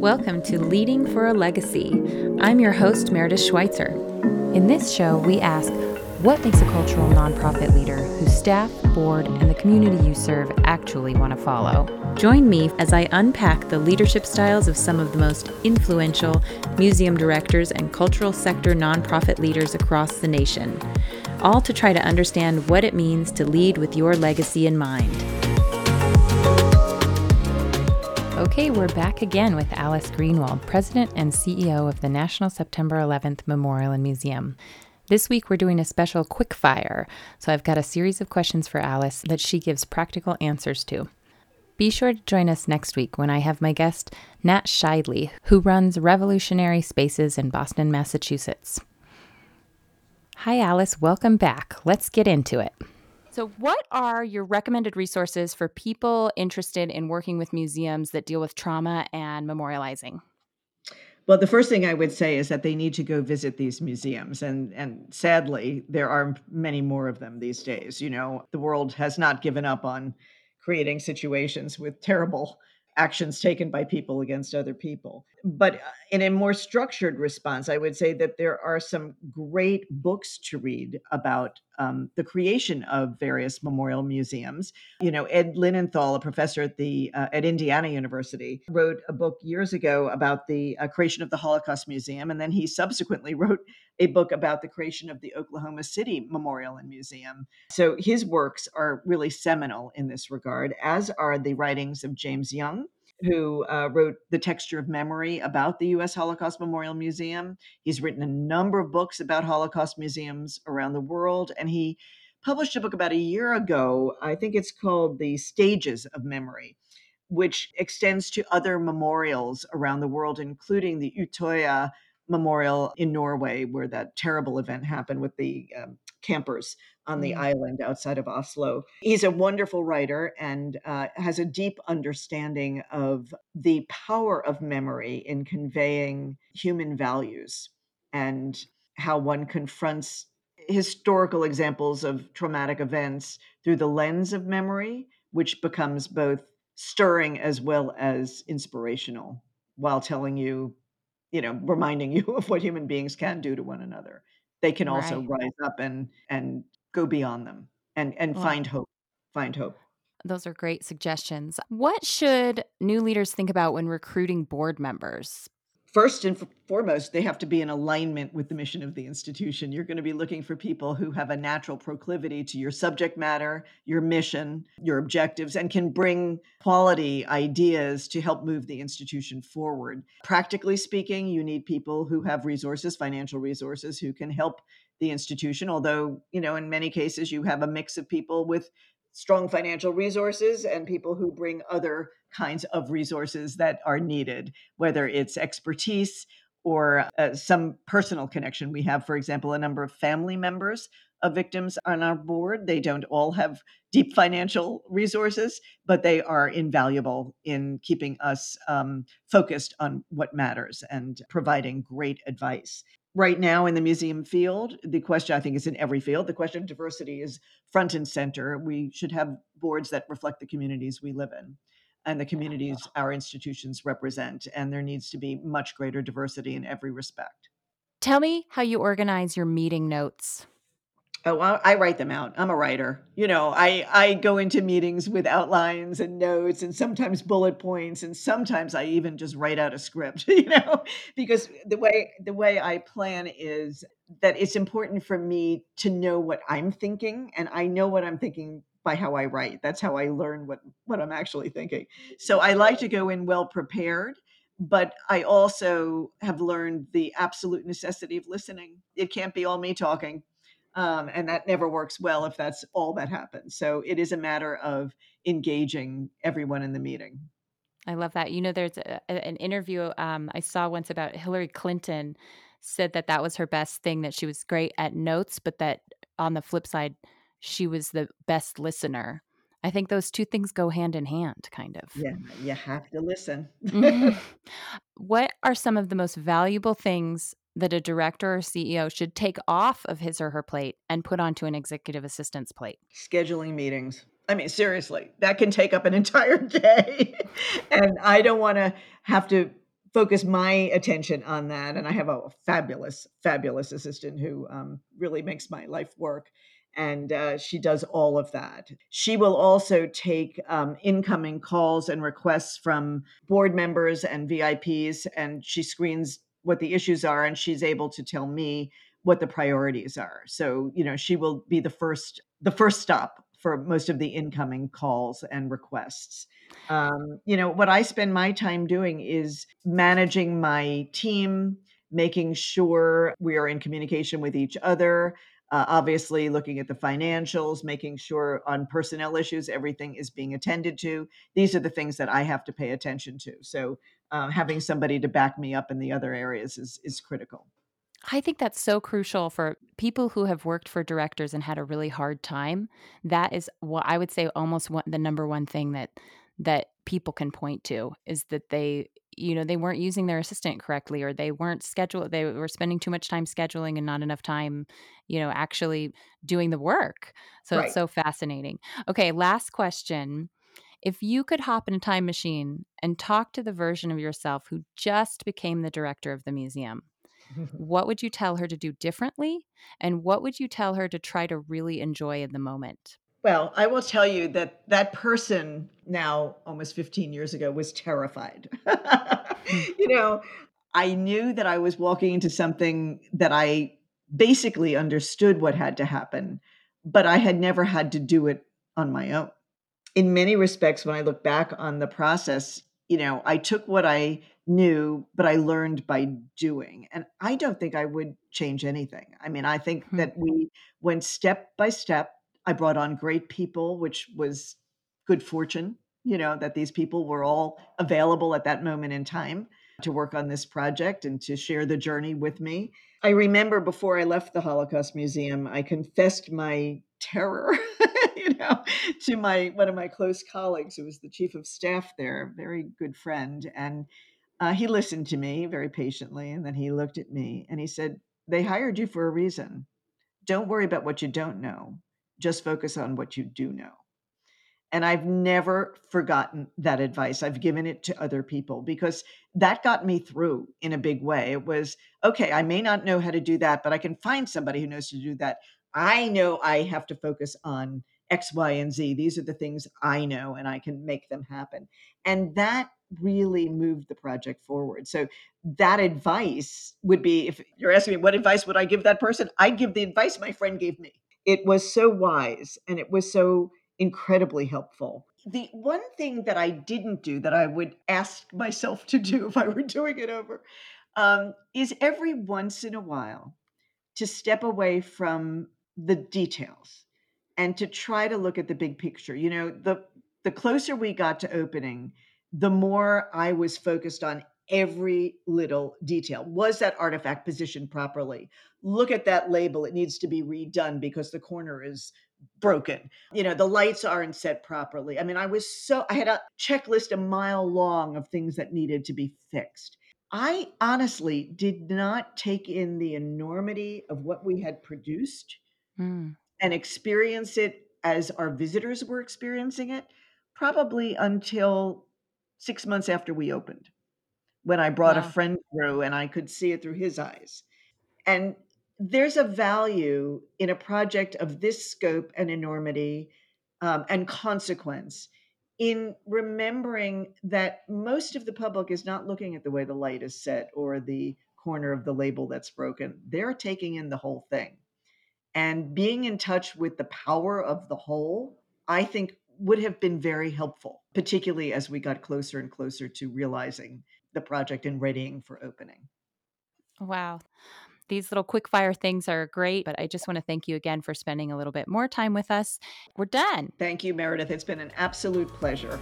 Welcome to Leading for a Legacy. I'm your host, Meredith Schweitzer. In this show, we ask what makes a cultural nonprofit leader whose staff, board, and the community you serve actually want to follow. Join me as I unpack the leadership styles of some of the most influential museum directors and cultural sector nonprofit leaders across the nation, all to try to understand what it means to lead with your legacy in mind. Okay, we're back again with Alice Greenwald, President and CEO of the National September 11th Memorial and Museum. This week, we're doing a special quick fire, so I've got a series of questions for Alice that she gives practical answers to. Be sure to join us next week when I have my guest, Nat Sheidley, who runs Revolutionary Spaces in Boston, Massachusetts. Hi, Alice. Welcome back. Let's get into it. So, what are your recommended resources for people interested in working with museums that deal with trauma and memorializing? Well, the first thing I would say is that they need to go visit these museums. And, and sadly, there are many more of them these days. You know, the world has not given up on creating situations with terrible actions taken by people against other people. But uh, in a more structured response, I would say that there are some great books to read about um, the creation of various memorial museums. You know, Ed Linenthal, a professor at the uh, at Indiana University, wrote a book years ago about the uh, creation of the Holocaust Museum, and then he subsequently wrote a book about the creation of the Oklahoma City Memorial and Museum. So his works are really seminal in this regard, as are the writings of James Young who uh, wrote The Texture of Memory about the U.S. Holocaust Memorial Museum. He's written a number of books about Holocaust museums around the world, and he published a book about a year ago. I think it's called The Stages of Memory, which extends to other memorials around the world, including the Utøya Memorial in Norway, where that terrible event happened with the um, campers on the mm. island outside of Oslo. He's a wonderful writer and uh, has a deep understanding of the power of memory in conveying human values and how one confronts historical examples of traumatic events through the lens of memory, which becomes both stirring as well as inspirational while telling you, you know, reminding you of what human beings can do to one another. They can also right. rise up and and go beyond them and and find hope. Find hope. Those are great suggestions. What should new leaders think about when recruiting board members? First and foremost, they have to be in alignment with the mission of the institution. You're going to be looking for people who have a natural proclivity to your subject matter, your mission, your objectives, and can bring quality ideas to help move the institution forward. Practically speaking, you need people who have resources, financial resources, who can help the institution although you know in many cases you have a mix of people with strong financial resources and people who bring other kinds of resources that are needed, whether it's expertise or uh, some personal connection. We have, for example, a number of family members of victims on our board. They don't all have deep financial resources, but they are invaluable in keeping us um, focused on what matters and providing great advice right now in the museum field the question i think is in every field the question of diversity is front and center we should have boards that reflect the communities we live in and the communities our institutions represent and there needs to be much greater diversity in every respect tell me how you organize your meeting notes Oh, I write them out. I'm a writer. You know, I I go into meetings with outlines and notes and sometimes bullet points and sometimes I even just write out a script, you know, because the way the way I plan is that it's important for me to know what I'm thinking and I know what I'm thinking by how I write. That's how I learn what what I'm actually thinking. So I like to go in well prepared but I also have learned the absolute necessity of listening. It can't be all me talking um, and that never works well if that's all that happens. So it is a matter of engaging everyone in the meeting. I love that. You know, there's a, an interview um, I saw once about Hillary Clinton said that that was her best thing, that she was great at notes, but that on the flip side, she was the best listener. I think those two things go hand in hand, kind of. Yeah, you have to listen. mm-hmm. What are some of the most valuable things that a director or CEO should take off of his or her plate and put onto an executive assistant's plate? Scheduling meetings. I mean, seriously, that can take up an entire day. and I don't want to have to focus my attention on that. And I have a fabulous, fabulous assistant who um, really makes my life work. And uh, she does all of that. She will also take um, incoming calls and requests from board members and VIPs, and she screens what the issues are, and she's able to tell me what the priorities are. So, you know, she will be the first the first stop for most of the incoming calls and requests. Um, you know, what I spend my time doing is managing my team, making sure we are in communication with each other. Uh, obviously, looking at the financials, making sure on personnel issues everything is being attended to. These are the things that I have to pay attention to. So, uh, having somebody to back me up in the other areas is is critical. I think that's so crucial for people who have worked for directors and had a really hard time. That is what I would say almost one, the number one thing that that people can point to is that they you know they weren't using their assistant correctly or they weren't scheduled they were spending too much time scheduling and not enough time you know actually doing the work so right. it's so fascinating okay last question if you could hop in a time machine and talk to the version of yourself who just became the director of the museum what would you tell her to do differently? And what would you tell her to try to really enjoy in the moment? Well, I will tell you that that person now almost 15 years ago was terrified. You know, I knew that I was walking into something that I basically understood what had to happen, but I had never had to do it on my own. In many respects, when I look back on the process, you know, I took what I knew, but I learned by doing. And I don't think I would change anything. I mean, I think hmm. that we went step by step. I brought on great people, which was good fortune, you know, that these people were all available at that moment in time to work on this project and to share the journey with me. I remember before I left the Holocaust Museum, I confessed my terror, you know, to my one of my close colleagues who was the chief of staff there, very good friend, and uh, he listened to me very patiently, and then he looked at me and he said, "They hired you for a reason. Don't worry about what you don't know. Just focus on what you do know." And I've never forgotten that advice. I've given it to other people because that got me through in a big way. It was okay, I may not know how to do that, but I can find somebody who knows to do that. I know I have to focus on X, Y, and Z. These are the things I know, and I can make them happen. And that really moved the project forward. So that advice would be if you're asking me what advice would I give that person, I'd give the advice my friend gave me. It was so wise and it was so incredibly helpful. The one thing that I didn't do that I would ask myself to do if I were doing it over um, is every once in a while to step away from the details and to try to look at the big picture. You know, the the closer we got to opening, the more I was focused on every little detail. Was that artifact positioned properly? Look at that label. It needs to be redone because the corner is broken. You know, the lights aren't set properly. I mean, I was so, I had a checklist a mile long of things that needed to be fixed. I honestly did not take in the enormity of what we had produced mm. and experience it as our visitors were experiencing it, probably until six months after we opened when I brought wow. a friend through and I could see it through his eyes. And there's a value in a project of this scope and enormity um, and consequence in remembering that most of the public is not looking at the way the light is set or the corner of the label that's broken. They're taking in the whole thing. And being in touch with the power of the whole, I think would have been very helpful, particularly as we got closer and closer to realizing the project and readying for opening. Wow. These little quick fire things are great, but I just want to thank you again for spending a little bit more time with us. We're done. Thank you, Meredith. It's been an absolute pleasure.